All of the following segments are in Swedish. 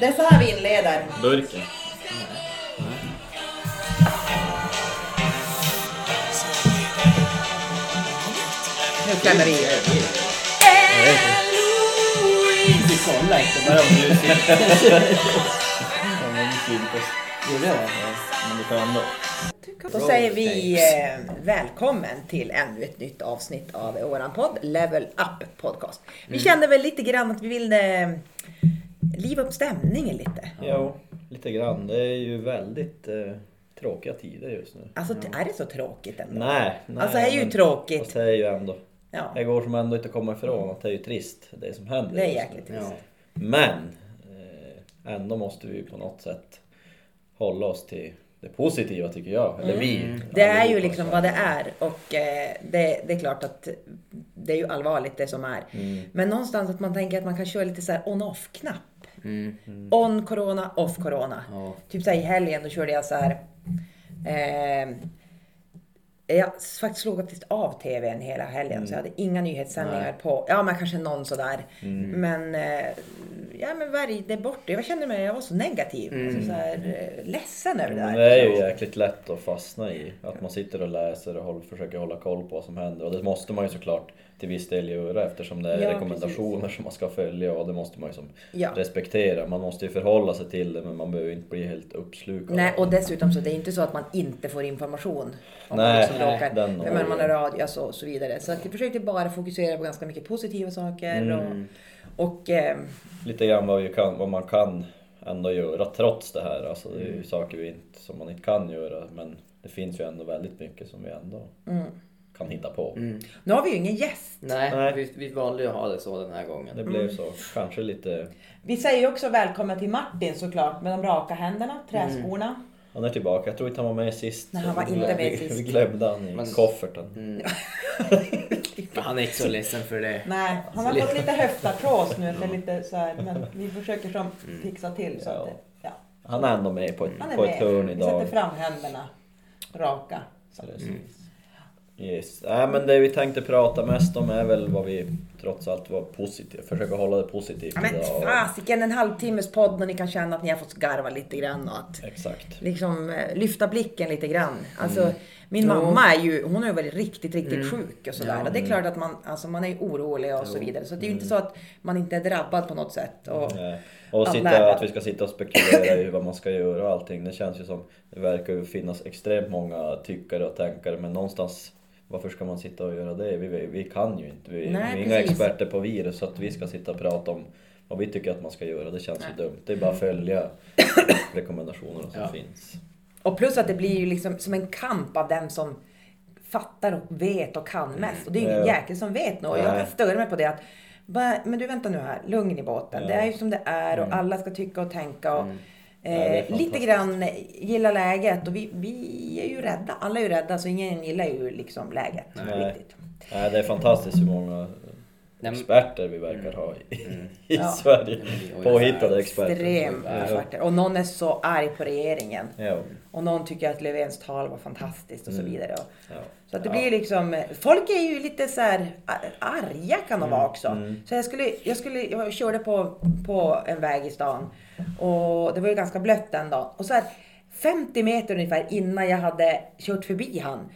Det är så här vi inleder. Burken. Nu klämmer vi. Vi kollar inte bara om du Ja, men det syntes. Gjorde jag det? Men det kan ändå. Då säger vi eh, välkommen till ännu ett nytt avsnitt av våran podd Level Up Podcast. Vi kände väl lite grann att vi ville liva upp stämningen lite. Jo, lite grann. Det är ju väldigt eh, tråkiga tider just nu. Alltså är det så tråkigt ändå? Nej, nej. Alltså det är ju men- tråkigt. Fast det är ju ändå... Ja, Det går som ändå inte att komma ifrån att det är ju trist det som händer. det är jäkligt trist. Ja. Men eh, ändå måste vi på något sätt hålla oss till det positiva tycker jag. Eller vi. Mm. Det är ju liksom vad det är och eh, det, det är klart att det är ju allvarligt det som är. Mm. Men någonstans att man tänker att man kan köra lite så här on-off-knapp. Mm. On corona, off corona. Ja. Typ så här i helgen då körde jag så här. Eh, jag faktiskt slog faktiskt av tvn hela helgen så jag hade inga nyhetssändningar på. Ja men kanske någon sådär. Men eh, ja men värjde bort det. Jag kände mig, jag var så negativ. Alltså, så här, eh, ledsen över det där. det är ju jäkligt lätt att fastna i. Att man sitter och läser och håller, försöker hålla koll på vad som händer. Och det måste man ju såklart till viss del göra eftersom det är Ja, rekommendationer som man ska följa och det måste man ju som Ja. respektera. Man måste ju förhålla sig till det men man behöver inte bli helt uppslukad. Nej, och dessutom så det är inte så att man inte får information. Om man Nej, nej, råkar, den har man är radio alltså, och så vidare. Så att jag försökte bara fokusera på ganska mycket positiva saker. Mm. Och, och eh, Lite grann vad, kan, vad man kan ändå göra trots det här. Alltså det är Mm. ju saker vi inte, som man inte kan göra men det finns ju ändå väldigt mycket som vi ändå Mm. Kan hitta på. nu har vi ju ingen gäst. Nej, Nej. Vi, vi valde ju att ha det så den här gången. Det blev så. Kanske lite... Vi säger ju också välkommen till Martin såklart med de raka händerna, träskorna. Han är tillbaka. Jag tror inte han var med sist. Nej, han var inte med vi, sist. Vi glömde han i Men- kofferten. Mm. Han är inte så ledsen för det. Nej, han har fått lite höftartros nu. För lite så här, men vi försöker som fixa till så att det, ja. Han är ändå med på ett, Han är på ett hörn med. Vi idag. sätter fram händerna raka. Så. Yes. Nej, men det vi tänkte prata mest om är väl vad vi trots allt var positivt. Försöka hålla det positivt Ja, men fasiken, en halvtimmes podd när ni kan känna att ni har fått garva lite grann och att Exakt. liksom eh, lyfta blicken lite grann. Alltså, Mm. min mamma är ju, hon har ju varit riktigt, riktigt sjuk och sådär. Ja. det är klart att man, alltså, man är orolig och så vidare. Så det är ju inte så att man inte är drabbad på något sätt. Och, Nej. Och Att sitta, att vi ska sitta och spekulera i vad man ska göra och allting. Det känns ju som, det verkar ju finnas extremt många tyckare och tänkare men någonstans varför ska man sitta och göra det? Vi, vi, kan ju inte. Vi, Nej, vi är inga experter på virus så att vi ska sitta och prata om vad vi tycker att man ska göra. Det känns ju dumt. Det är bara att följa rekommendationerna som Ja. finns. och plus att det blir ju liksom som en kamp av den som fattar och vet och kan mest. Och det är ju ingen jäkel som vet något. Jag störa mig på det att men du vänta nu här, lugn i båten. Ja. Det är ju som det är och alla ska tycka och tänka. Och, Ja, är eh, lite grann gilla läget och vi, vi är ju rädda. Alla är ju rädda så ingen gillar ju liksom läget Nej. riktigt. Nej, det är fantastiskt hur många Nej, men- experter vi verkar ha i, i Ja. Sverige. Påhittade experter. Experter. Och någon är så arg på regeringen. Ja. Och någon tycker att Löfvens tal var fantastiskt och så Mm. vidare. Ja. Så att det Ja. blir liksom, folk är ju lite så här arga kan de vara också. mm. Så jag skulle, jag skulle, jag körde på, på en väg i stan och det var ju ganska blött den dagen. Och så här 50 meter ungefär innan jag hade kört förbi han.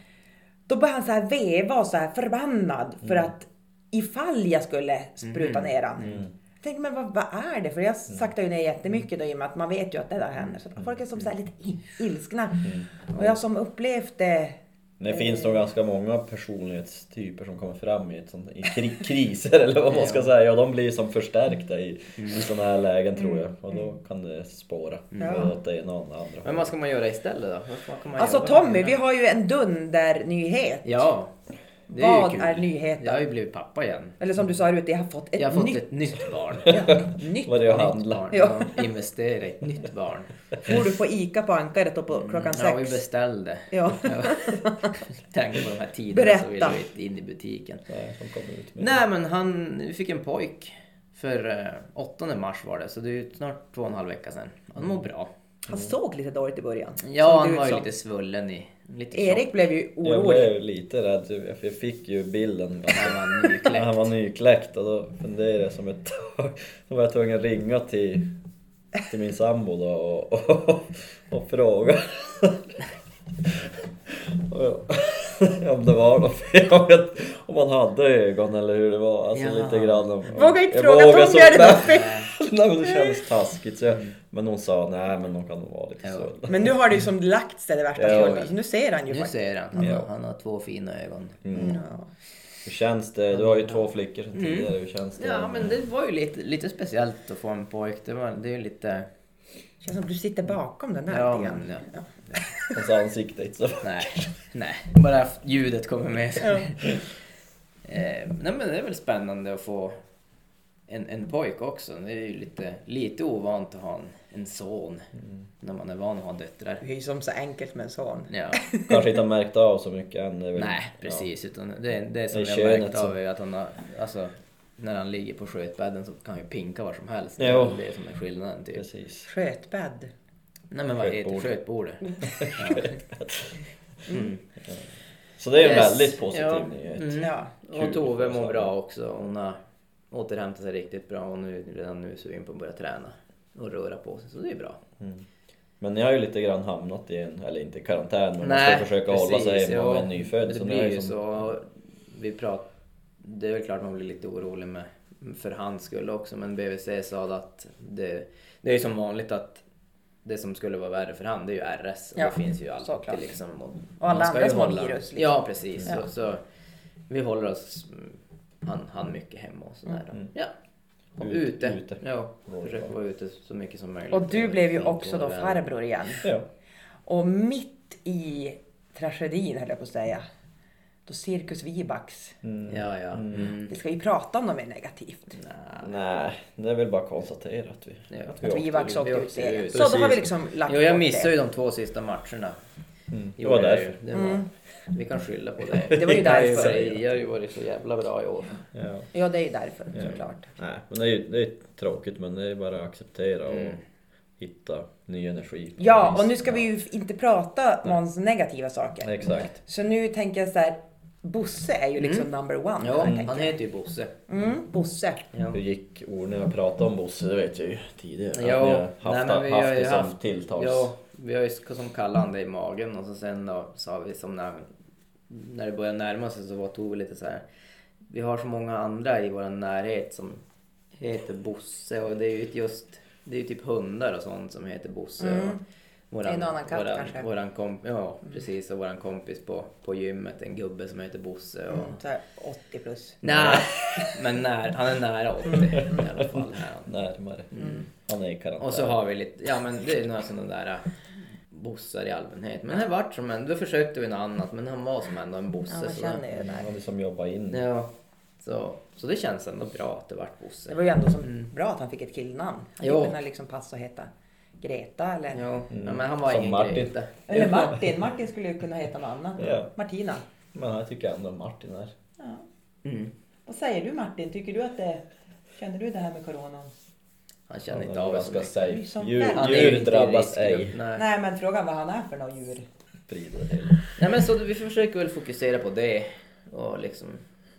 Då började han så här veva och så här förbannad för Mm. att ifall jag skulle spruta ner han. Jag tänkte, men vad, vad är det? För jag saktar ju ner jättemycket då i och med att man vet ju att det där händer. Så folk är som så här lite ilskna. Och jag som upplevt det Det finns nog ganska många personlighetstyper som kommer fram i, ett sånt, i kri- kriser eller vad man ska säga och de blir som förstärkta i, i sådana här lägen tror jag och då kan det spåra både åt det ena och det andra. Men vad ska man göra istället då? Alltså göra? Tommy, vi har ju en dundernyhet. Ja. Det är ju Vad kul. är nyheten? Jag har ju blivit pappa igen. Eller som du sa förut, jag har fått ett Jag har fått nytt, ett nytt barn. ett nytt. Vad det är att Nytt handla. barn. Ja. Ja. Investera i ett nytt barn. Får du på Ica på Ankaret på klockan Ja, vi sex? beställde. Ja. Tänk på de här tiderna Berätta. så ville vi in i butiken. Nej, som kommer ut med. Nej men han, vi fick en pojk för eh, 8 mars var det, så det är ju snart två och en halv vecka sedan. Han mår bra. Han såg lite dåligt i början. Ja, han var ju lite svullen i... Lite Erik tjock. blev ju Jag orolig. blev lite rädd, jag fick ju bilden Han var nykläckt. han var nykläckt och då funderade jag som ett tag. Då var jag tvungen att ringa till till min sambo då och, och, och frågade om det var något jag- om man hade ögon eller hur det var. Alltså Ja. lite grann. Om, Våga inte jag fråga Tommy, så- det något nej, fel? nej men det kändes taskigt. Så jag, men hon sa nej men de kan nog vara lite Ja. svullna. Men nu har det ju som lagt sig det värsta Ja. så nu ser han ju Nu faktiskt. ser han. Han, Ja. har, han har två fina ögon. Ja. Hur känns det? Du har ju två flickor sedan tidigare. Hur känns det? Ja men det var ju lite, lite speciellt att få en pojk. Det, var, det är ju lite... Känns som att du sitter bakom den där Ja, lite grann. men, ja. Hans ansikte är inte så Nej, nej. Bara ljudet kommer med. eh, nej men det är väl spännande att få en, en pojk också. Det är ju lite, lite ovant att ha en, en son. När man är van att ha döttrar. Det är ju som så enkelt med en son. Ja, Kanske inte har märkt av så mycket än. Det är väl, nej precis. Utan det, det som Det är jag har märkt av är att han har, alltså, när han ligger på skötbädden så kan han ju pinka var som helst. Det Jo. är väl det som är skillnaden Ja, typ. precis. Skötbädd. Nej men vad heter Skötbord. skötbordet? Mm. Så det är en Yes. väldigt positiv Ja. nyhet. Mm. Ja. Och. Tove mår bra också. Hon har återhämtat sig riktigt bra och nu, redan nu så är vi på att börja träna och röra på sig. Så det är bra. Men ni har ju lite grann hamnat i en, eller inte karantän, men man Nej, ska försöka hålla sig precis, hemma med en nyfödd. Det Så blir ju som, så. Vi prat, det är väl klart man blir lite orolig med, för hans skull också. Men BVC sa att det, det är som vanligt att det som skulle vara värre för han det är ju RS. Och Ja, det finns ju alltid såklart. liksom. Och, Och alla andra små hålla- virus, liksom. Ja precis. Ja. Så, så vi håller oss mm, han, han mycket hemma och sådär. Mm. Ja. Och Ut- ute. ute. Ja, försöker vara ute så mycket som möjligt. Och du blev ju också då farbror igen. ja. Och mitt i tragedin höll jag på att säga. Då Cirkus Vibax. Mm. Ja, ja. Mm. Vi ska ju prata om något mer negativt. Nej. Det är väl bara att konstatera att vi... Ja. vi Att åkte Vibax vi åkte ut serien. ut. Så då har vi liksom lagt Jo, jag missade det. ju de två sista matcherna. Mm. Det var därför. ju. Det var, Vi kan skylla på det. Mm. Det var ju därför. Jag har ju varit så jävla bra i år. Ja. Ja, det är ju därför Ja. såklart. Nej, men det är ju det är tråkigt men det är bara att acceptera och Mm. hitta ny energi. Ja, och nu ska vi ju inte prata Måns negativa saker. Exakt. Så nu tänker jag så här. Bosse är ju liksom number one. Ja, här, han heter ju Bosse. Mm, Bosse. Ja. Hur gick ord när jag pratade om Bosse? Det vet jag ju tidigare. Att Ja, ni har haft, nej, vi haft har det som haft- tilltals... Ja, vi har ju som kallade han det i magen och så sen då sa vi som när, när det började närma sig så var tog vi lite så här. Vi har så många andra i vår närhet som heter Bosse och det är ju just det är ju typ hundar och sånt som heter Bosse. Mm. Och våran, En annan katt våran, kanske. Våran komp, ja, precis. Och våran kompis på, på gymmet, en gubbe som heter Bosse. Och, Mm, så här 80 plus. Nej, men när, han är nära 80 i alla fall. Här. Närmare. Han är i karantän. Mm. Och så har vi lite, ja men det är några sådana där äh, bossar i allmänhet. Men det vart som en, då försökte vi något annat men han var som ändå en bosse. Ja, man så känner ju det Han som jobbar in. Ja, så, så det känns ändå bra att det vart Det Bosse. var ju ändå som bra att han fick ett killnamn. Han Jo. kunna liksom passa och heta Greta eller... Ja, ja, men han var Som ingen Martin. Greta. Eller Martin. Martin skulle ju kunna heta något annat. Ja. Martina. Men han tycker ändå Martin är... Ja. Mm. Vad säger du Martin? Tycker du att det... Känner du det här med coronan? Han känner inte av det så mycket. som Djur. Han djur drabbas ej. Nej. Nej men frågan vad han är för något djur. Nej men så vi försöker väl fokusera på det och liksom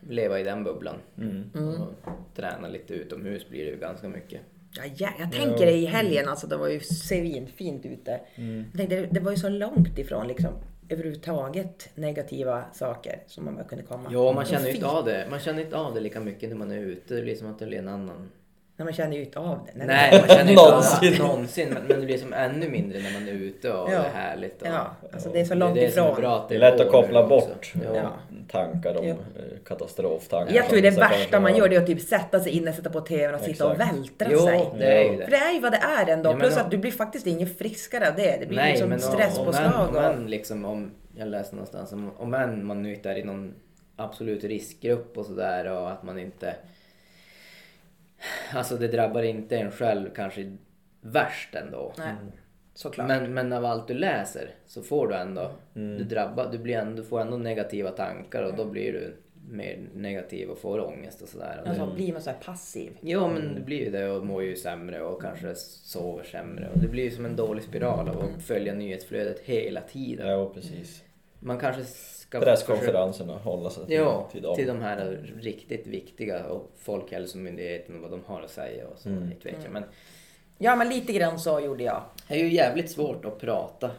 leva i den bubblan. Mm. Och träna lite utomhus blir det ju ganska mycket. Ja, ja, jag tänker det i helgen alltså. Det var ju svinfint ute. Jag tänkte, det- var ju så långt ifrån liksom överhuvudtaget negativa saker som man bara kunde komma. Ja, man känner ju inte av det. Man känner inte av det lika mycket när man är ute. Det blir som att det blir en annan... Nej, man känner ju inte av det. Nej, man känner inte av Någonsin. det någonsin. Men, men det blir som ännu mindre när man är ute och Ja. det är härligt. Och, Ja, alltså det är så långt det är det som är ifrån. bra att Det är lätt att koppla bort Ja. Tankar om Ja. katastroftankar. Jag tror det värsta man gör det är att typ sätta sig inne, sätta på TVn och sitta och Exakt. vältra Jo, sig. det är ju För det. det är ju vad det är ändå. Ja, Plus då- att du blir faktiskt inget friskare av det. Det blir Nej, liksom stresspåslag. om och... än, liksom om, jag läste någonstans om, om man nu inte är i någon absolut riskgrupp och sådär och att man inte... Alltså det drabbar inte en själv kanske värst ändå. Nej, såklart. Men, men av allt du läser så får du ändå, du, drabbar, du, blir ändå, du får ändå negativa tankar och då blir du mer negativ och får ångest och sådär. Och Alltså blir man så här passiv. Jo men det blir ju det och mår ju sämre och kanske sover sämre. Och det blir ju som en dålig spiral av att följa nyhetsflödet hela tiden. Ja, precis. Man kanske ska Presskonferenserna, hålla sig till, Ja, till dem. till de här riktigt viktiga och Folkhälsomyndigheten och vad de har att säga och så. Mm. Vet jag. Men Ja, men lite grann så gjorde jag. Det är ju jävligt svårt att prata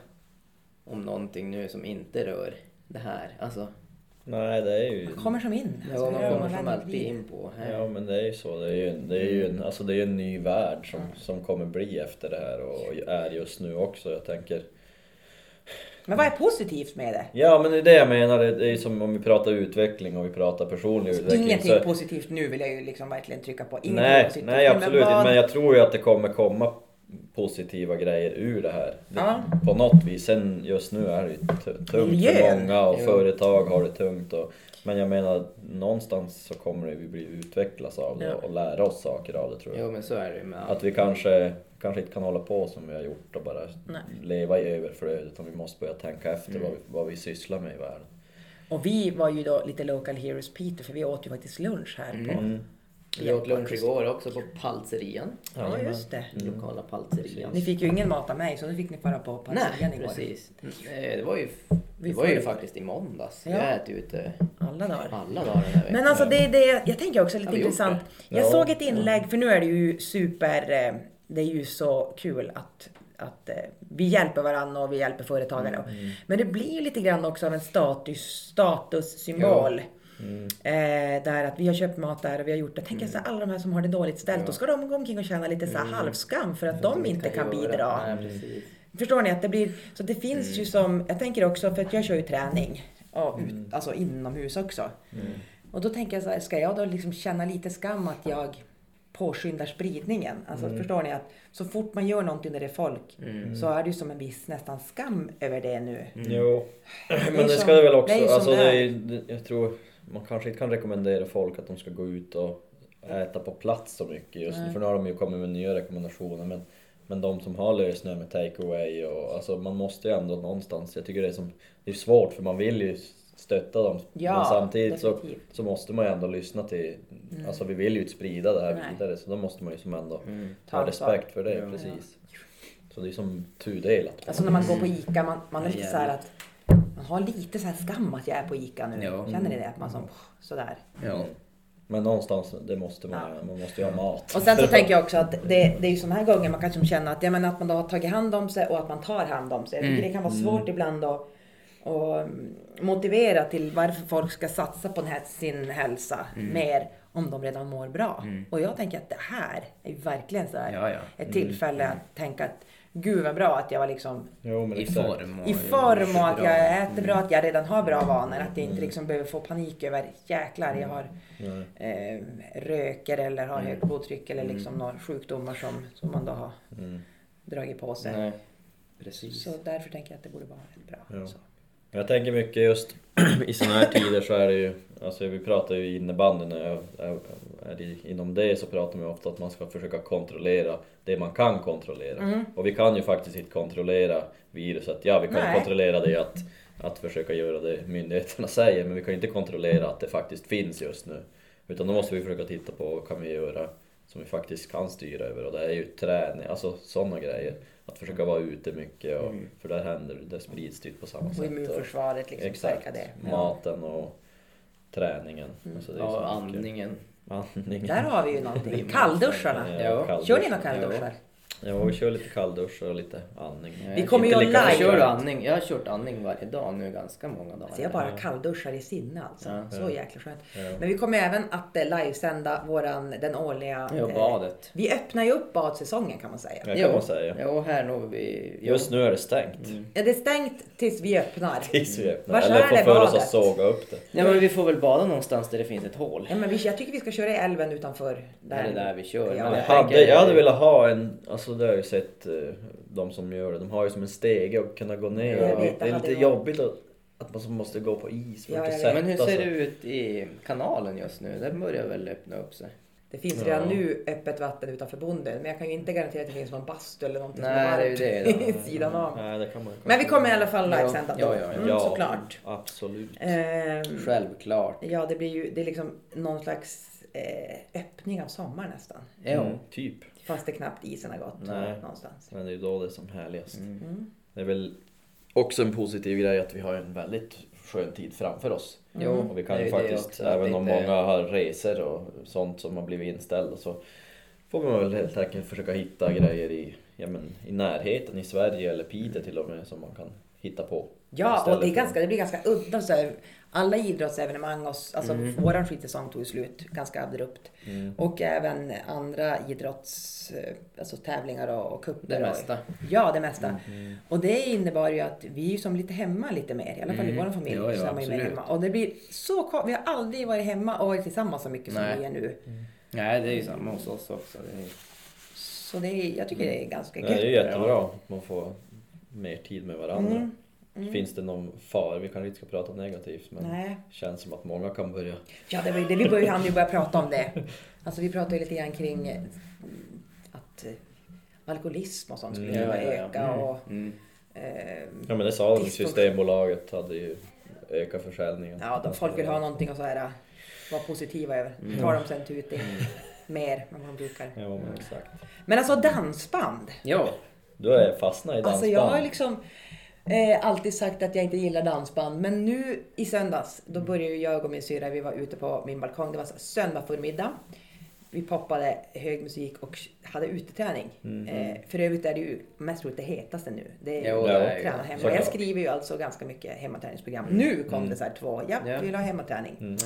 om någonting nu som inte rör det här. Alltså, Nej, det är ju... Man kommer som in. ja, Alltså, man är kommer som alltid in på. Här. Ja men det är ju så. Det är ju, en- det är ju, en, alltså det är en ny värld som, som kommer bli efter det här och är just nu också. Jag tänker... Men vad är positivt med det? Ja men det är det jag menar. Det är som om vi pratar utveckling och vi pratar personlig utveckling. Ingenting så- positivt nu vill jag ju liksom verkligen trycka på. Ingenting Nej, positivt. nej absolut vad- Men jag tror ju att det kommer komma positiva grejer ur det här. Ja. På något vis. Sen just nu är det tungt för Miljön. många och Jo. företag har det tungt. Och, men jag menar någonstans så kommer det vi bli utvecklas av det Ja. och lära oss saker av det tror jag. Jo men så är det med. Att vi kanske, kanske inte kan hålla på som vi har gjort och bara Nej. leva i överflöd utan vi måste börja tänka efter vad, vi, vad vi sysslar med i världen. Och vi var ju då lite local heroes Peter för vi åt ju faktiskt lunch här på... Mm. Vi åt lunch igår också på Paltzerian. Ja, just det. Lokala Paltzerian. Ni fick ju ingen mat av mig så nu fick ni fara på pizzerian Nej, igår. precis. Eh, Det var ju, Vi det var ju faktiskt i måndags. Ja. Jag ätit ute Alla dagar. alla dagar den här veckan. Men alltså det, det, jag tänker också lite intressant. Jag Ja. såg ett inlägg, för nu är det ju super, eh, det är ju så kul att, att eh, vi hjälper varandra och vi hjälper företagare. Mm. Men det blir ju lite grann också av en status, statussymbol. Eh, där att vi har köpt mat där och vi har gjort det. Tänk Mm. så alla de här som har det dåligt ställt, då ska de gå omkring och känna lite så här halvskam för att de inte kan göra. bidra. Nej. Förstår ni? att det blir, Så det finns Mm. ju som, jag tänker också, för att jag kör ju träning, och ut, alltså inomhus också. Mm. Och då tänker jag så här, ska jag då liksom känna lite skam att jag påskyndar spridningen? Alltså Mm. förstår ni att så fort man gör någonting där det är folk så är det ju som en viss nästan skam över det nu. Jo, men är det som- ska det väl också, det alltså det det är. det- jag tror man kanske inte kan rekommendera folk att de ska gå ut och äta på plats så mycket just nu för nu har de ju kommit med nya rekommendationer men men de som har lösningar med takeaway och alltså man måste ju ändå någonstans, jag tycker det är, som, det är svårt för man vill ju stötta dem Ja, men samtidigt så, definitivt. så måste man ju ändå lyssna till, alltså vi vill ju inte sprida det här Nej. vidare så då måste man ju som ändå Ta ha ansvar. respekt för det, precis. Så det är som tudelat. Alltså när man går på ICA, man, man är lite Ja, så här att man har lite så här skam att jag är på ICA nu. Ja. Känner ni det? Att man som sådär. Ja. Men någonstans, det måste man, Ja. man måste ju ha mat. Och sen så tänker jag också att det, det är ju sådana här gånger man kanske känner att, ja, men att man då har tagit hand om sig och att man tar hand om sig. Tycker det kan vara svårt ibland att och mm, motivera till varför folk ska satsa på den här, sin hälsa mer om de redan mår bra. Och jag tänker att det här är verkligen så här Ja, ja. ett tillfälle att tänka att gud vad bra att jag var liksom Jo, I form. och- i form och att bra. Mm. jag äter bra, att jag redan har bra vanor. Att jag inte liksom behöver få panik över jäklar jag har eh, röker eller har Mm. högt blodtryck eller liksom några sjukdomar som, som man då har Mm. dragit på sig. Nej, precis. Så därför tänker jag att det borde vara ett bra. Ja. Så. Jag tänker mycket just i såna här tider så är det ju, alltså vi pratar ju innebandy när inom det så pratar man ofta att man ska försöka kontrollera det man kan kontrollera. Och vi kan ju faktiskt inte kontrollera viruset. Ja, vi kan Nej. kontrollera det att, att försöka göra det myndigheterna säger, men vi kan ju inte kontrollera att det faktiskt finns just nu. Utan då måste vi försöka titta på vad kan vi göra som vi faktiskt kan styra över och det är ju träning, alltså sådana grejer. Att försöka vara ute mycket och, för där händer det, sprids det på samma Och sätt. immunförsvaret liksom Exakt. det. Maten och träningen. Alltså det är så Ja, mycket. andningen. Andningen. Där har vi ju någonting. Kallduscharna. Ja. kalldusch. Kör ni några kallduschar? Ja, vi kör lite kallduschar och lite andning. Vi kommer ju online. Kör du andning? Jag har kört andning varje dag nu ganska många dagar. Alltså jag bara kallduschar i sinne alltså. Ja. Så jäkla skönt. Ja. Men vi kommer även att eh, livesända våran, den årliga... Ja, eh, badet. Vi öppnar ju upp badsäsongen kan man säga. Det kan man säga. Jo, här når vi... jo. Just nu är det stängt. Ja, det är stängt tills vi öppnar. Tills vi öppnar. Vars Eller får det för oss badet? att såga upp det. Ja, men vi får väl bada någonstans där det finns ett hål. Ja, men vi, jag tycker vi ska köra i älven utanför. Det är där vi kör. Ja. Men Jag jag hade, jag hade velat ha en, alltså det har jag ju sett eh, de som gör det, de har ju som en stege och kunna gå ner. Vet, det det är lite jobbigt att, att man måste gå på is för Ja, att sätta. Men hur ser det ut i kanalen just nu? Den börjar väl öppna upp sig? Det finns redan nu öppet vatten utanför bonden. Men jag kan ju inte garantera att det finns någon bastu eller någonting Nej, som det är ju det vid sidan av. Nej, det kan man Men vi kommer i alla fall livesända då. Ja, ja, ja. Mm, såklart. Absolut. Ehm, Självklart. ja, det blir ju det är liksom någon slags eh, öppning av sommar nästan. Ja. Mm, typ. Fast det knappt isen har gått Nej. någonstans. Men det är ju då det är som härligast. Mm. Det är väl också en positiv grej att vi har en väldigt skön tid framför oss. Jo, Och vi kan ju faktiskt, också, även om inte- många har resor och sånt som har blivit inställda så får man väl helt enkelt försöka hitta grejer i, ja, men, i närheten, i Sverige eller Piteå till och med, som man kan hitta på. Ja, och det, är ganska, det blir ganska udda. Så här, alla idrottsevenemang, och, alltså Mm. våran skidsäsong tog slut ganska abrupt. Mm. Och även andra idrotts, eh, alltså tävlingar och, och cuper. Det och- mesta. Ja, det mesta. Mm. Och det innebar ju att vi är som lite hemma lite mer. I alla fall i Mm. vår familj Ja, ja, så är hemma. Och det blir så Vi har aldrig varit hemma och varit tillsammans så mycket som Nej. vi är nu. Nej, det är ju samma hos oss också. Det är... Så det är, jag tycker det är ganska Nej, det är ju gött. jättebra att man får mer tid med varandra. Mm. Mm. Finns det någon fara? Vi kanske inte ska prata negativt men Nej. känns som att många kan börja... Ja, det var ju det. Vi började, hann ju börja prata om det. Alltså vi pratade ju lite grann kring eh, att eh, alkoholism och sånt skulle Mm. Ja, ja, öka. Och, Mm. eh, Ja men det sa de. Systembolaget hade ju ökat försäljningen. ja, de folk vill ha någonting och så här vara positiva över. Mm. Tar de sen tuting mer än vad de brukar. Ja men exakt. Men alltså dansband. Ja, Du är fastnat i dansband. Alltså jag har liksom eh, alltid sagt att jag inte gillar dansband. Men nu i söndags, då började ju jag och min syrra, vi var ute på min balkong. Det var söndag förmiddag. Vi poppade hög musik och hade uteträning. Mhm. Eh, för övrigt är det ju mest troligt det hetaste nu. Det är Jo, att ju träna hemma. Såklart. Jag skriver ju alltså ganska mycket hemmaträningsprogram. Nu kom det så här två. Ja, Ja. vi vill ha hemmaträning. Mm.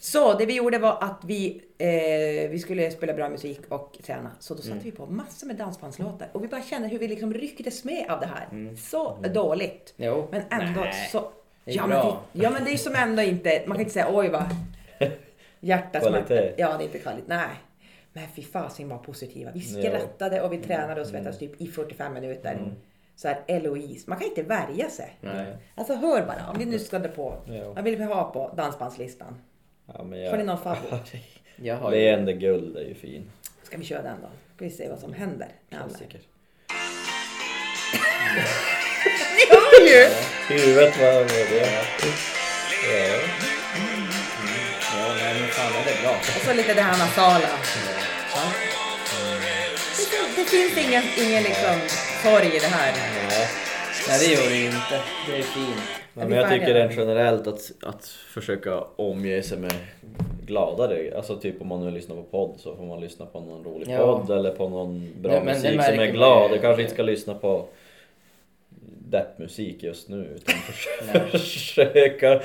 Så det vi gjorde var att vi, eh, vi skulle spela bra musik och träna. Så då satte Mm. vi på massor med dansbandslåtar. Och vi bara kände hur vi liksom rycktes med av det här. Mm. Så dåligt. jo. Men ändå Nej. så... det är ja. Men det, ja men det är som ändå inte... Man kan inte säga oj vad hjärtat Kvalitet. Ja det är inte kvalitet. Nej. Men fy fasen var positiva. Vi skrattade och vi tränade och svettades typ i 45 minuter. Så här Eloise. Man kan inte värja sig. Nej. Alltså hör bara. Om vi nu ska på. Vad vill vi ha på dansbandslistan? Ja, men Har ni någon favorit? Jag har ju... Leende guld är ju fin. Ska vi köra den då? Ska vi se vad som händer. med. Klassiker. Ni hör ju! Huvudet var vad det är. Ja. Ja, nej men fan det är bra. Och så lite det här nasala. Det, det finns ingen, ingen liksom sorg i det här. Nej. Nej, det gör det ju inte. Det är fint. Men jag tycker rent generellt att, att försöka omge sig med gladare, alltså typ om man nu lyssnar på podd så får man lyssna på någon rolig Ja. podd eller på någon bra det musik som är glad. Du kanske inte ska lyssna på deppmusik just nu utan försöka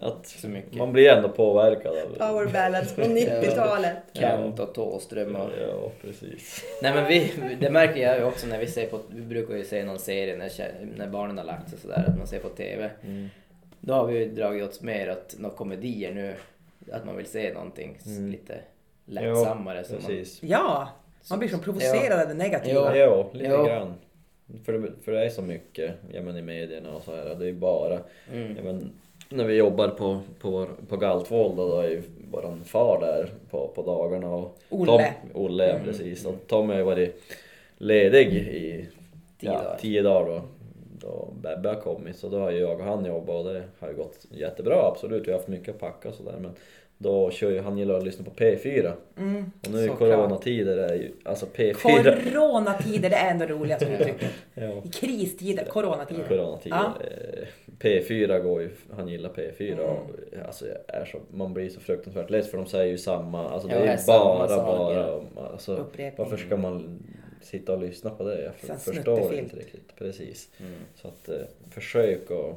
att man blir ändå påverkad av Power ballads från 90-talet. Kent och Thåström och... Ja, precis. Nej men vi, det märker jag ju också när vi ser på, vi brukar ju se någon serie när, när barnen har lagt sig sådär, att man ser på TV. Mm. Då har vi ju dragit åt mer att några komedier nu, att man vill se någonting Mm. lite lättsammare. så man, Precis. Ja, man blir som provocerad av det negativa. Ja. Ja, lite Jo. grann. För det, för det är så mycket ja, men i medierna och så här. Det är bara mm. Ja, men när vi jobbar på, på, på Galtvål då, då är ju våran far där på, på dagarna. Och Olle. Tom, Olle, ja, precis. Och Tom har ju varit ledig i Tio ja, dagar. tio dagar då. Då Bebbe har kommit. Så då har jag och han jobbat och det har ju gått jättebra absolut. Vi har haft mycket att packa och sådär. Men då kör ju, han gillar att lyssna på P4. Mm. Och nu i coronatider är ju, alltså P4. Coronatider, det är ändå roligast uttrycket. Ja. I kristider, coronatider. Coronatider. Ja. Eh, P4 går ju, han gillar P4 Mm. och alltså, är så, man blir så fruktansvärt less för de säger ju samma, alltså det Ja, är är bara, bara, alltså, Upprepning. varför ska man sitta och lyssna på det? Jag för, förstår inte riktigt, precis. Mm. Så att eh, försök att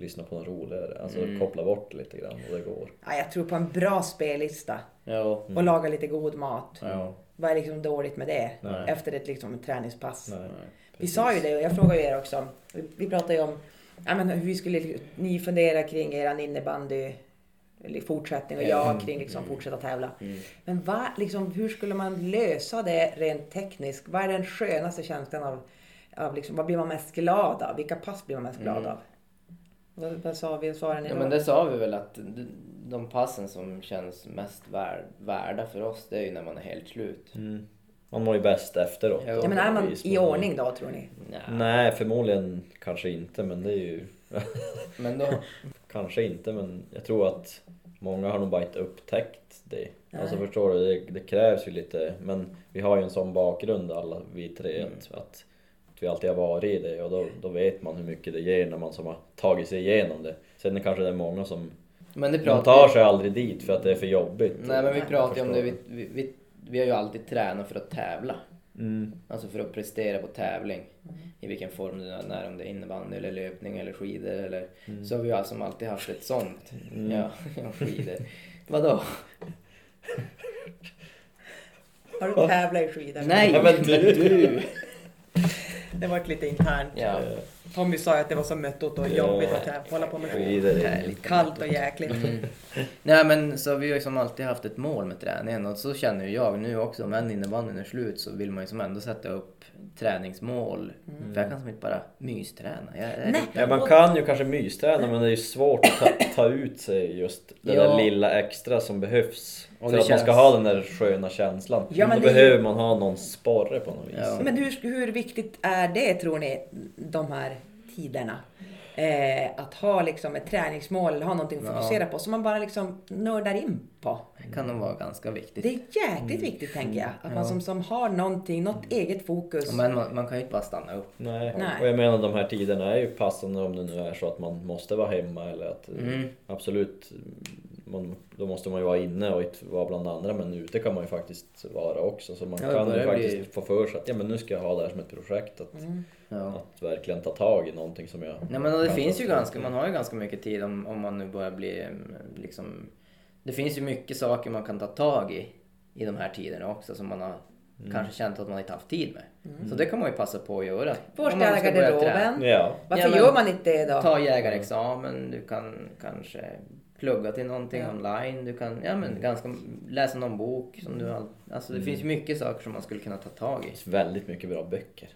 lyssna på något roligare, alltså Mm. koppla bort lite grann och det går. Ja, jag tror på en bra spellista. Ja. Och laga lite god mat. Ja. Vad är liksom dåligt med det? Nej. Efter ett liksom, träningspass. Nej, Vi sa ju det och jag frågade er också. Vi, vi pratade ju om ja, men hur vi skulle, ni funderar kring eran innebandy eller fortsättning och jag kring liksom fortsätta tävla. Mm. Men vad, liksom, hur skulle man lösa det rent tekniskt? Vad är den skönaste känslan av, av liksom, vad blir man mest glad av? Vilka pass blir man mest glad av? Vad, vad sa vi? Svarade ni Ja då? men det sa vi väl att de passen som känns mest vär, värda för oss det är ju när man är helt slut. Mm. Man mår ju bäst efteråt. Ja, ja, men är man i ordning då tror ni? Nej, förmodligen kanske inte men det är ju Men då, Kanske inte men jag tror att många har nog bara inte upptäckt det. Nej. Alltså förstår du, det, det krävs ju lite men vi har ju en sån bakgrund alla vi tre Mm. att vi alltid har varit i det och då, då vet man hur mycket det ger när man som har tagit sig igenom det. Sen är kanske det är många som men det de pratar tar sig aldrig dit för att det är för jobbigt. Nej men vi Jag pratade ju om det, vi, vi, vi, vi har ju alltid tränat för att tävla. Mm. Alltså för att prestera på tävling. I vilken form det är, om det är innebandy eller löpning eller skidor eller... Så har vi ju alltså alltid haft ett sånt. Ja, ja, skidor. Vadå? Har du tävlat i skidor? Nej, Ja, men men du- du! Det var lite internt. Ja. Tommy sa ju att det var så möttot och jobbigt att hålla på med. Härligt. Kallt och jäkligt. Nej men så vi har ju som alltid haft ett mål med träningen och så känner ju jag nu också. Om än innebandyn är slut så vill man ju som ändå sätta upp träningsmål. För jag kan som inte bara mysträna. Jag, Nej. Ja, man kan ju kanske mysträna men det är ju svårt att ta, ta ut sig just det Ja. där lilla extra som behövs. Och för det att man ska känns- ha den där sköna känslan. Ja, men Då det behöver man ha någon sporre på något vis. Ja. Men hur, hur viktigt är det tror ni, de här tiderna? Eh, att ha liksom ett träningsmål eller ha någonting att Ja. fokusera på som man bara liksom nördar in på. Det kan nog vara ganska viktigt. Det är jäkligt viktigt tänker jag. Att man som, som har någonting, något eget fokus. Men man, man kan ju inte bara stanna upp. Nej. Nej. och jag menar de här tiderna är ju passande om det nu är så att man måste vara hemma eller att eh, Mm. absolut man, då måste man ju vara inne och inte vara bland andra men ute kan man ju faktiskt vara också så man Ja, kan ju faktiskt bli- få för sig att ja, men nu ska jag ha det här som ett projekt att, Ja. att verkligen ta tag i någonting som jag Nej men det finns ju har ganska, man har ju ganska mycket tid om, om man nu börjar bli mm, liksom... Det finns ju mycket saker man kan ta tag i i de här tiderna också som man har kanske känt att man inte haft tid med. Så det kan man ju passa på att göra. Borsta garderoben. Ja, Varför Ja, men- gör man inte det då? Ta jägarexamen, du kan kanske plugga till någonting Ja. online, du kan ja, men ganska, läsa någon bok. Som du all, alltså det finns ju mycket saker som man skulle kunna ta tag det i. finns väldigt mycket bra böcker.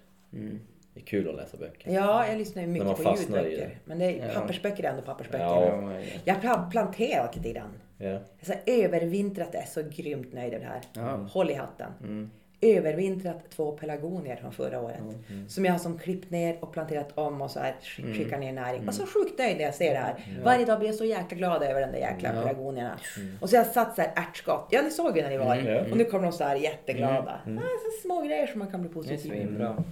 Det är kul att läsa böcker. Ja, jag lyssnar ju mycket på i ljudböcker. det. Men det är, Ja. pappersböcker är ändå pappersböcker. Ja. Ja, ja. Jag har planterat lite grann. Ja. Jag så övervintrat, är så grymt nöjd över det här. Ja. Håll i hatten. Mm. Övervintrat två pelargonier från förra året. Mm. Som jag har som klippt ner och planterat om och så här Mm. skickar ner näring. Och så sjukt nöjd när jag ser det här. Varje dag blir jag så jäkla glad över den där jäkla Ja. pelargonierna. Och så har jag satt så här ärtskott. Ja, ni såg ju när ni var. Mm. Ja. Och nu kommer de så här jätteglada. Ah, så små grejer som man kan bli Det är positiv svinbra.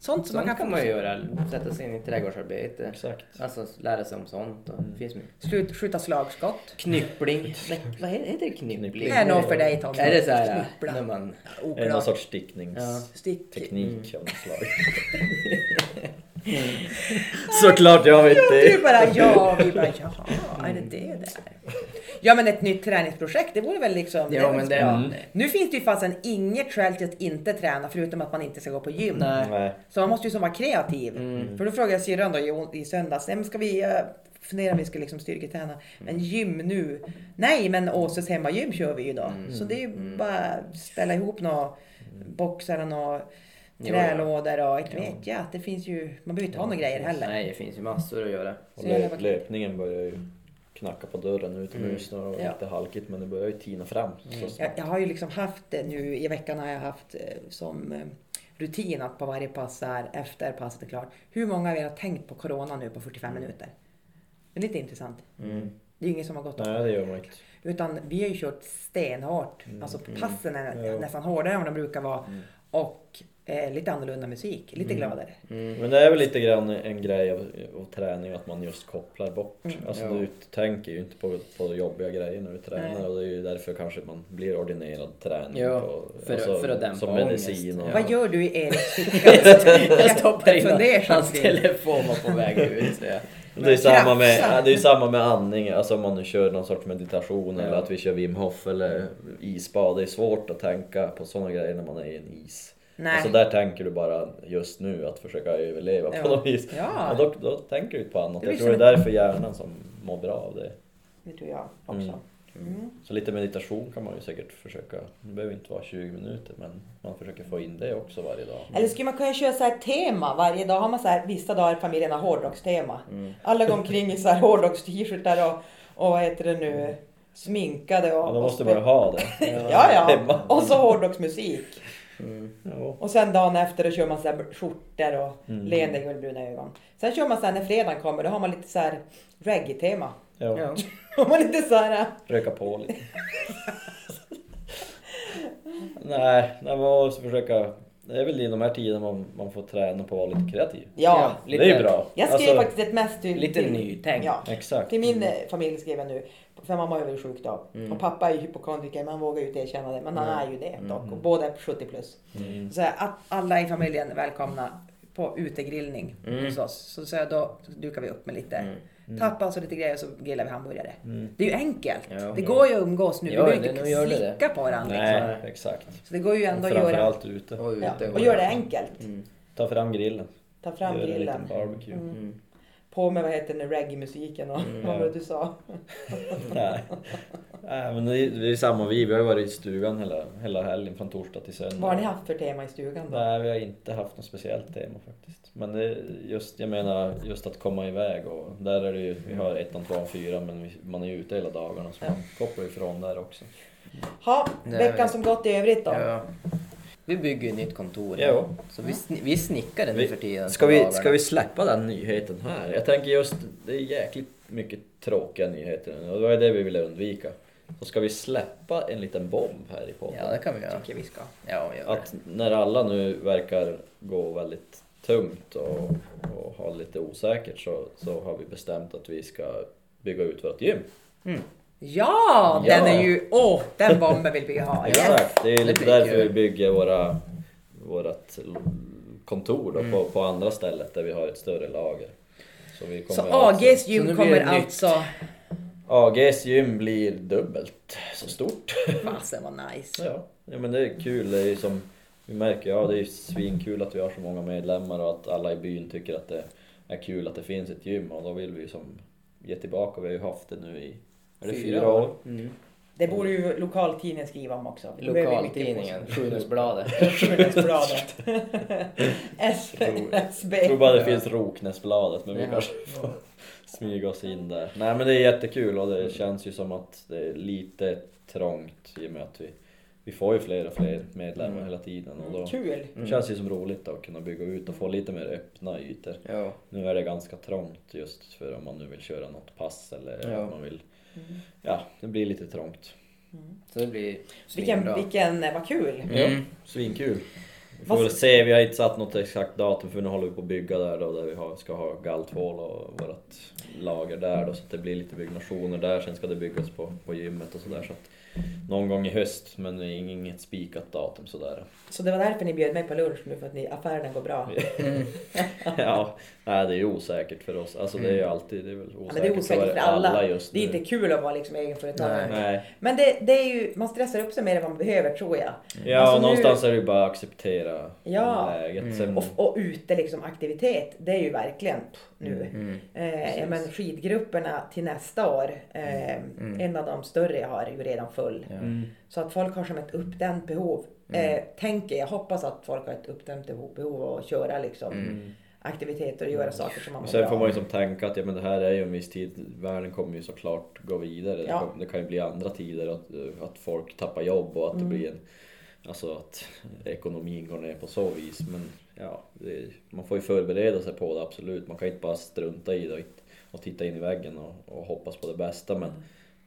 Sånt som man Sånt kan, kan man ju göra. Sätta sig in i trädgårdsarbete. Exakt. Alltså lära sig om sånt. Och finns. Slut, skjuta slagskott. Knyppling. Nej, vad heter det? Knyppling? Det är nog för dig Tommy. Är det så här när man... Det någon sorts stickningsteknik Stick. av något slag? Såklart jag vet Du det! bara ja, vi bara jaha, är det det där? Ja men ett nytt träningsprojekt, det vore väl liksom... Ja, är väl men det- mm. Nu finns det ju fasen inget skäl till att inte träna förutom att man inte ska gå på gym. Nej. Så man måste ju som vara kreativ. Mm. För då frågade jag syrran då i, i söndags, "Nej, men ska vi uh, fundera om vi ska liksom styrketräna? Men gym nu? Nej men Åses hemmagym kör vi ju då. Mm. Så det är ju bara ställa ihop några boxar och några trälådor och inte vet jag. Det finns ju, man behöver inte ha några grejer heller. Nej, det finns ju massor att göra. Och lö- löpningen börjar ju knacka på dörren utomhus mm. och Ja. lite halkigt men det börjar ju tina fram. Så Jag, jag har ju liksom haft det nu i veckan har jag haft eh, som eh, rutin att på varje pass här efter passet är klart. Hur många av er har tänkt på Corona nu på 45 minuter? Det är lite intressant. Mm. Det är ju ingen som har gått Nej det gör man inte. Utan vi har ju kört stenhårt. Alltså passen är Mm. Ja. nästan hårdare än vad de brukar vara. Och eh, lite annorlunda musik. Lite gladare. Mm. Men det är väl lite grann en grej av, av träning att man just kopplar bort. Mm. Alltså Ja. du tänker ju inte på, på jobbiga grejer när du tränar Nej. och det är ju därför kanske man blir ordinerad träning. Ja, på, för- för att dämpa Som ångest. medicin och... Ja. Vad gör du i Eriks ficka? Jag stoppar in hans telefon var på väg ut. Det är, samma med, Krafsa. ja, det är samma med andning, alltså om man nu kör någon sorts meditation eller Ja. att vi kör Wim Hof eller isbad. Det är svårt att tänka på sådana grejer när man är i en is. Nej. Alltså där tänker du bara just nu att försöka överleva Ja. på något vis. Ja. Och då, då tänker du på annat. Jag tror det är därför hjärnan som mår bra av det. Det tror jag också. Mm. Mm. Så lite meditation kan man ju säkert försöka. Det behöver inte vara 20 minuter men man försöker få in det också varje dag. Eller skulle man kunna köra så här tema varje dag? Har man så här, vissa dagar familjen har hårdrockstema. Alla går omkring i så här hårdrocks-t-shirtar och, och vad heter det nu, sminkade och... Ja, de måste och bara ha det. Ja, ja. Och så hårdrocksmusik. Ja. Och sen dagen efter då kör man så här skjortor och Mm. leende guldbruna ögon. Sen kör man så här när fredagen kommer, då har man lite så här reggae-tema. Ja. ja. Har man lite så här... Röka på lite. nej, nej, man måste försöka. Det är väl i de här tiderna man, man får träna på att vara lite kreativ. Ja. lite, det är ju bra. Jag skrev Alltså, faktiskt ett mest till... Lite nytänk. Ja. Exakt. Till min eh, familj skrev jag nu. För mamma är väl sjuk då. Mm. Och pappa är ju hypokondriker, men han vågar ju inte erkänna det. Men han är ju det dock. Och båda är 70 plus. Mm. Så att alla i familjen är välkomna på utegrillning Mm. hos oss. Så, så då dukar vi upp med lite Mm. tapas och lite grejer och så grillar vi hamburgare. Det är ju enkelt. Ja. det går ju att umgås nu. Ja, vi behöver inte nu gör det slicka på varandra. Liksom. Nej, exakt. Så det går ju ändå att göra... framförallt ute. Och ute Ja, och gör det enkelt. Mm. Ta fram grillen. Ta fram Gör en grillen. liten barbecue. Mm. På med vad heter reggae-musiken och vad var det du sa? Nej. Nej, men det är, det är samma vi. Vi har ju varit i stugan hela, hela helgen från torsdag till söndag. Vad har ni haft för tema i stugan då? Nej, vi har inte haft något speciellt tema faktiskt. Men det just, jag menar, just att komma iväg och där är det ju, vi har ettan, tvåan, fyran men vi, man är ju ute hela dagarna så man kopplar ifrån där också. Ha, veckan som gått i övrigt då? Ja. Vi bygger ju ett nytt kontor. Jo. Så vi, sni- vi snickar nu för tiden. ska, vi, ska vi släppa den nyheten här? Jag tänker just, det är jäkligt mycket tråkiga nyheter nu och det var det vi ville undvika. Så ska vi släppa en liten bomb här i podden? Ja, det kan vi göra. Tycker vi ska. Ja, gör det. Att när alla nu verkar gå väldigt tungt och, och ha lite osäkert så, så har vi bestämt att vi ska bygga ut vårt gym. Ja, Ja. den är ju... Åh, den bomben vill vi ha. Yes. Exakt, det är lite därför vi bygger våra, vårat kontor då, på, på andra stället där vi har ett större lager. Så, vi Så kommer alltså- AGs Så gym blir kommer det nytt. alltså... AGs gym blir dubbelt så stort. Fasen vad nice. ja. ja, men det är kul. Det är som, vi märker, ja det är svinkul att vi har så många medlemmar och att alla i byn tycker att det är kul att det finns ett gym och då vill vi ju som ge tillbaka. Vi har ju haft det nu i är det fyra, år. Mm. Det borde ju lokaltidningen skriva om också. Lokaltidningen, på. Sjuhundsbladet. Sjuhundsbladet. S- SB. Jag tror bara det finns Roknäsbladet men vi kanske får smyga oss in där. Nej men det är jättekul och det känns ju som att det är lite trångt i och med att vi, vi får ju fler och fler medlemmar Mm. hela tiden och då Kul. det känns ju som roligt att kunna bygga ut och få lite mer öppna ytor. Ja. Nu är det ganska trångt just för om man nu vill köra något pass eller Ja. om man vill... Ja, det blir lite trångt. Så det blir Vilken, vilken, vad kul. Ja, Mm. svinkul. Vi får Vad- väl se, vi har inte satt något exakt datum för nu håller vi på att bygga där då, där vi har, ska ha galtvål och vårt lager där då, så att det blir lite byggnationer där. Sen ska det byggas på, på gymmet och sådär. Så att någon gång i höst, men det är inget spikat datum sådär. Så det var därför ni bjöd mig på lunch nu, för att ni, affärerna går bra. ja, nej, det är ju osäkert för oss. Alltså det är ju alltid, det är väl osäkert, Ja, men det är osäkert för alla. just Det är nu. inte kul att vara liksom egenföretagare. Nej. Nej. Men det, det är ju, man stressar upp sig mer än vad man behöver tror jag. Ja, Alltså nu- någonstans är det ju bara att acceptera Ja. läget. Sen, Och, och ute liksom aktivitet, det är ju verkligen pff, nu. Mm. Eh, ja, men skidgrupperna till nästa år, eh, en av de större jag har ju redan full. Mm. Så att folk har som ett uppdämt behov. Eh, tänker, jag hoppas att folk har ett uppdämt behov, behov att köra liksom aktiviteter och göra saker som man Och mår sen bra får man ju av. som tänka att ja, men det här är ju en viss tid, världen kommer ju såklart gå vidare. Det, Ja. det kan ju bli andra tider, att, att folk tappar jobb och att Mm. det blir en... Alltså att ekonomin går ner på så vis. Men ja, det, man får ju förbereda sig på det absolut. Man kan ju inte bara strunta i det och titta in i väggen och, och hoppas på det bästa. Men Mm.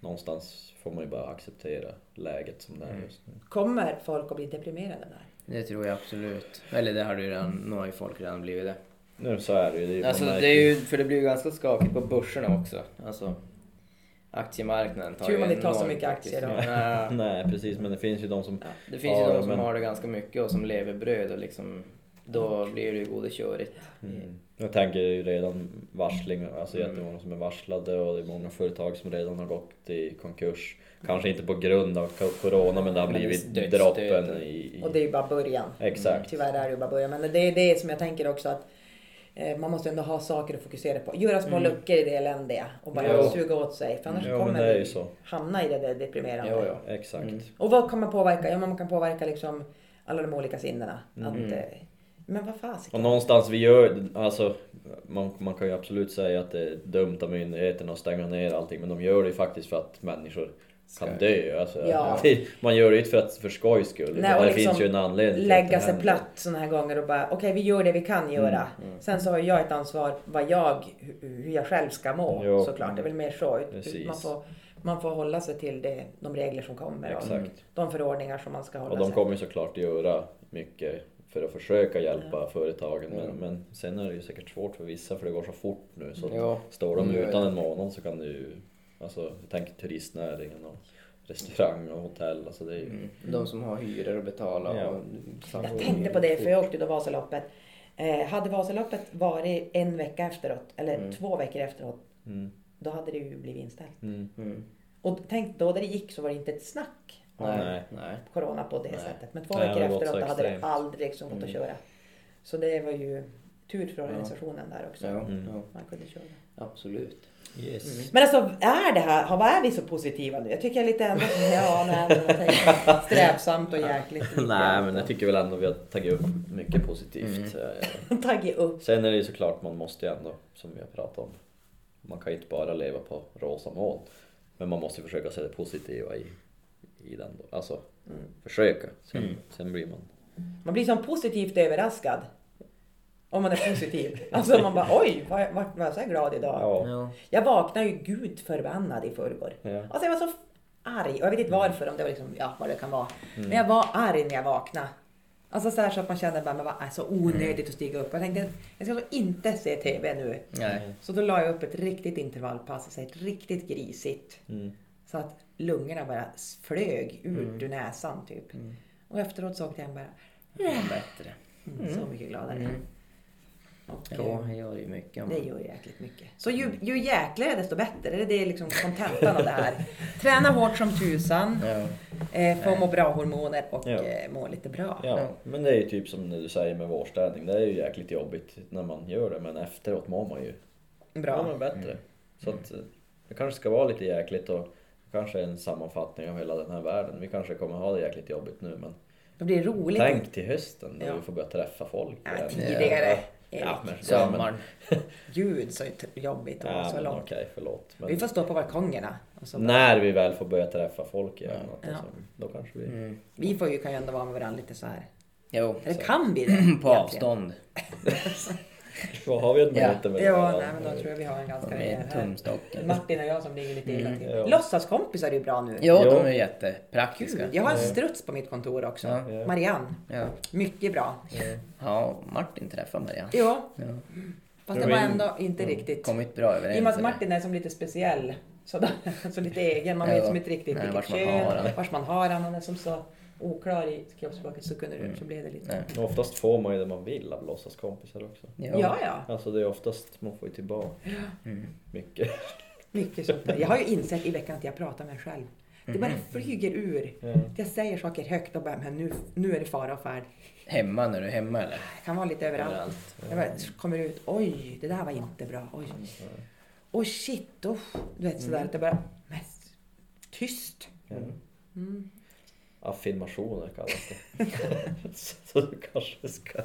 Någonstans får man ju bara acceptera läget som det är just nu. Kommer folk att bli deprimerade där? Det tror jag absolut. Eller det har ju redan, nu har ju folk redan blivit det. Nu så är det ju. Det, är- Alltså det är ju, för det blir ju ganska skakigt på börserna också. Alltså aktiemarknaden tar Tur ju man inte tar så mycket aktier då. Nej precis, men det finns ju de som... Ja, det finns ju de som men- har det ganska mycket och som lever bröd och liksom då blir det ju godekörigt. Mm. Jag tänker ju redan varsling, alltså jättemånga som är varslade och det är många företag som redan har gått i konkurs. Kanske inte på grund av co- corona men det har det blivit dödsstöten. droppen i... i Och det är ju bara början. Exakt. Tyvärr är det ju bara början. Men det är det som jag tänker också att eh, man måste ändå ha saker att fokusera på. Göra små luckor i det eländiga och bara Jo. suga åt sig. För annars Jo, kommer det vi hamna i det där deprimerande. Jo, ja. Exakt. Mm. Och vad kan man påverka? Ja, man kan påverka liksom alla de olika sinnena. Mm. Att, eh, men vad Och fasiken. någonstans vi gör, alltså man, man kan ju absolut säga att det är dumt av myndigheterna att stänga ner allting men de gör det ju faktiskt för att människor kan dö. Alltså, Ja. man gör det inte för, att, för skojs skull. Nej, och det liksom finns ju en anledning till Lägga sig platt såna här gånger och bara okej vi gör det vi kan göra. Sen så har jag ett ansvar vad jag, hu- hur jag själv ska må Jo. såklart. Det är väl mer så. Precis. Man får, man får hålla sig till det, de regler som kommer och Exakt. de förordningar som man ska hålla Och de sig kommer såklart göra mycket för att försöka hjälpa företagen men, men sen är det ju säkert svårt för vissa för det går så fort nu så Ja. står de Mm. utan en månad så kan det ju Alltså tänker turistnäringen och restaurang och hotell. Alltså det är ju... Mm. De som har hyror att betala. Ja. Och Jag tänkte på det för jag åkte då Vasaloppet. Eh, hade Vasaloppet varit en vecka efteråt, eller två veckor efteråt, Mm. då hade det ju blivit inställt. Mm. Mm. Och tänk då när det gick så var det inte ett snack Nej. Nej. corona på det sättet. Men två Nej, veckor efteråt hade det aldrig liksom gått att köra. Så det var ju tur för organisationen där också. Ja, Mm. ja, Man kunde köra. absolut. Yes. Men alltså är det här, vad är vi så positiva nu? Jag tycker jag är lite ändå, ja nej strävsamt och jäkligt. Nej men jag tycker väl ändå vi har tagit upp mycket positivt. Eh, Tagit upp. Sen är det ju såklart man måste ju ändå, som vi har pratat om, man kan ju inte bara leva på rosa moln. Men man måste försöka se det positiva i, i den då. Alltså försöka. Sen, sen blir man... Man blir som positivt överraskad. Om man är positiv. Alltså man bara oj, var, var, var jag så här glad idag? Ja. Ja. Jag vaknade ju gud förbannad i förrgår. Ja. Alltså jag var så arg. Och jag vet inte varför, om det var liksom, ja vad det kan vara. Men jag var arg när jag vaknade. Alltså så, här så att man kände bara, men vad är så onödigt att stiga upp. Jag tänkte, jag ska så inte se TV nu. Nej. Så då la jag upp ett riktigt intervallpass, alltså ett riktigt grisigt. Mm. Så att lungorna bara flög ut ur näsan typ. Och efteråt så åkte jag hem bara, Bättre. mm, så mycket gladare. Och, Ja, det gör ju mycket. det gör jäkligt mycket. Så ju, ju jäkligare desto bättre. Det är det liksom kontentan av det här. Träna hårt som tusan, Ja. eh, få må bra hormoner och Ja. eh, må lite bra. Ja, men det är ju typ som du säger med vårstädning. Det är ju jäkligt jobbigt när man gör det men efteråt mår man ju Bra. mår man bättre. Så att eh, det kanske ska vara lite jäkligt och kanske en sammanfattning av hela den här världen. Vi kanske kommer ha det jäkligt jobbigt nu men Då blir det roligt. tänk till hösten när Ja. vi får börja träffa folk Ja, tidigare. Ja, men, Sommaren. Gud så jobbigt att vara Ja, så långt. okej, förlåt. Men Vi får stå på balkongerna. Och så bara, när vi väl får börja träffa folk igen, Ja. alltså, då kanske vi... Mm. vi får ju, kan ju ändå vara med varandra lite så här. Jo. Eller kan vi det? På avstånd. Vad har vi ett Ja. möte med Ja, varandra? nej, men då tror jag vi har en ganska rejäl här. tumstocken. Martin och jag som ligger lite illa till. ja. Låtsaskompisar är ju bra nu. Ja, de är jättepraktiska. Gud, jag har en struts på mitt kontor också. Ja. Ja. Marianne. Ja. Mycket bra. ja, Martin träffar Marianne. Ja, Ja. fast det var ändå inte riktigt. Kommit bra överens. I och med att? Martin är som lite speciell. Så, då, så lite egen. Man Ja. vet som inte riktigt vilket kön, har han. vars man har han. Han är som så oklar i kroppsspråket så kunde det, så blev det lite... Nej. Och Oftast får man ju det man vill av låtsaskompisar också. Ja. Ja, ja. Alltså det är oftast, man får ju tillbaka Mm. mycket. Mycket sånt där. Jag har ju insett i veckan att jag pratar med mig själv. Det bara flyger ur. Ja. Jag säger saker högt och bara, men nu, nu är det fara och färd. Hemma när du är hemma eller? Det kan vara lite överallt. Överallt. Jag bara kommer ut, oj, det där var inte bra. Oj, oj shit, oh. du vet sådär att jag bara, men tyst. Mm. Affirmationer kallas det. så du kanske ska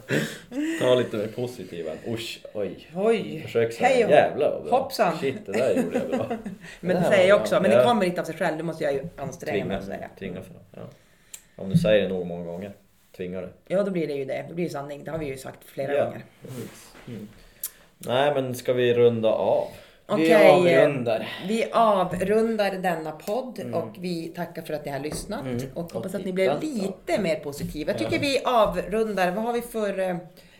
ta lite mer positiva usch, oj. Oj, Försök hej säga och jävlar vad bra. hoppsan. Shit, det där gjorde jag bra. Men det säger jag också, bra. men det kommer inte av sig själv. Då måste jag ju anstränga mig Tvinga, och säga. tvinga fram. Ja. Om du säger det nog många gånger, tvingar det. Ja, då blir det ju det. Då blir det sanning. Det har vi ju sagt flera Ja. gånger. Mm. Nej men ska vi runda av? Vi Okej, eh, avrundar. Vi avrundar denna podd Mm. och vi tackar för att ni har lyssnat och hoppas att ni blev lite mer positiva. Jag tycker vi avrundar. Vad har vi för... eh,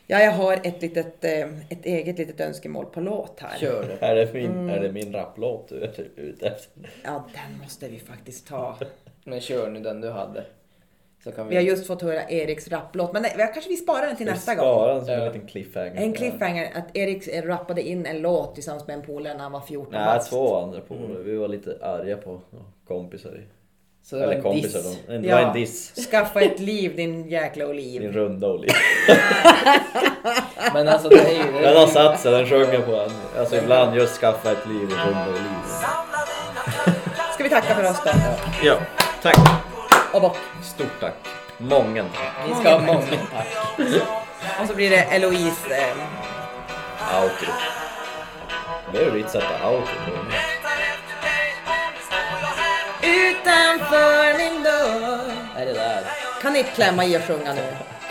Ja, jag har ett, litet, eh, ett eget litet önskemål på låt här. Kör det. Är det min, Mm. är det min rapplåt du är ute efter? Ja, den måste vi faktiskt ta. Men kör nu den du hade. Så kan vi... Vi har just fått höra Eriks rapplåt, men nej, kanske vi sparar den till Vi nästa gång. sparar den som en liten cliffhanger. En cliffhanger, att Erik rappade in en låt tillsammans med en polare när han var 14 Nej, bast. två andra polare. Vi var lite arga på kompisar. i- Så Eller en kompisar. diss. De, det var Ja. en diss. Skaffa ett liv din jäkla Din oliv. runda oliv. Men alltså det är ju... Den har satt sig, den sjunger på en. Alltså ibland just skaffa ett liv, en runda oliv. Ska vi tacka för oss då? Ja, tack. Och bock. Stort tack. Mången tack. Vi ska ha många tack. Och så blir det Eloise. Eh, Outro. Behöver vi inte sätta outro på utanför min dörr. Är det där? Kan ni klämma i och sjunga nu?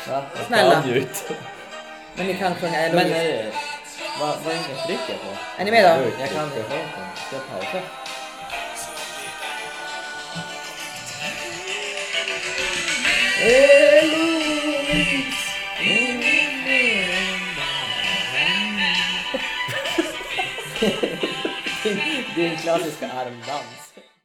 Va? Snälla. Men ni kan sjunga Men Eloise. är det... Vad, vad är det jag trycker på? Är ni med då? Jag kan inte. Ska jag pausa? Din klassiska armdans.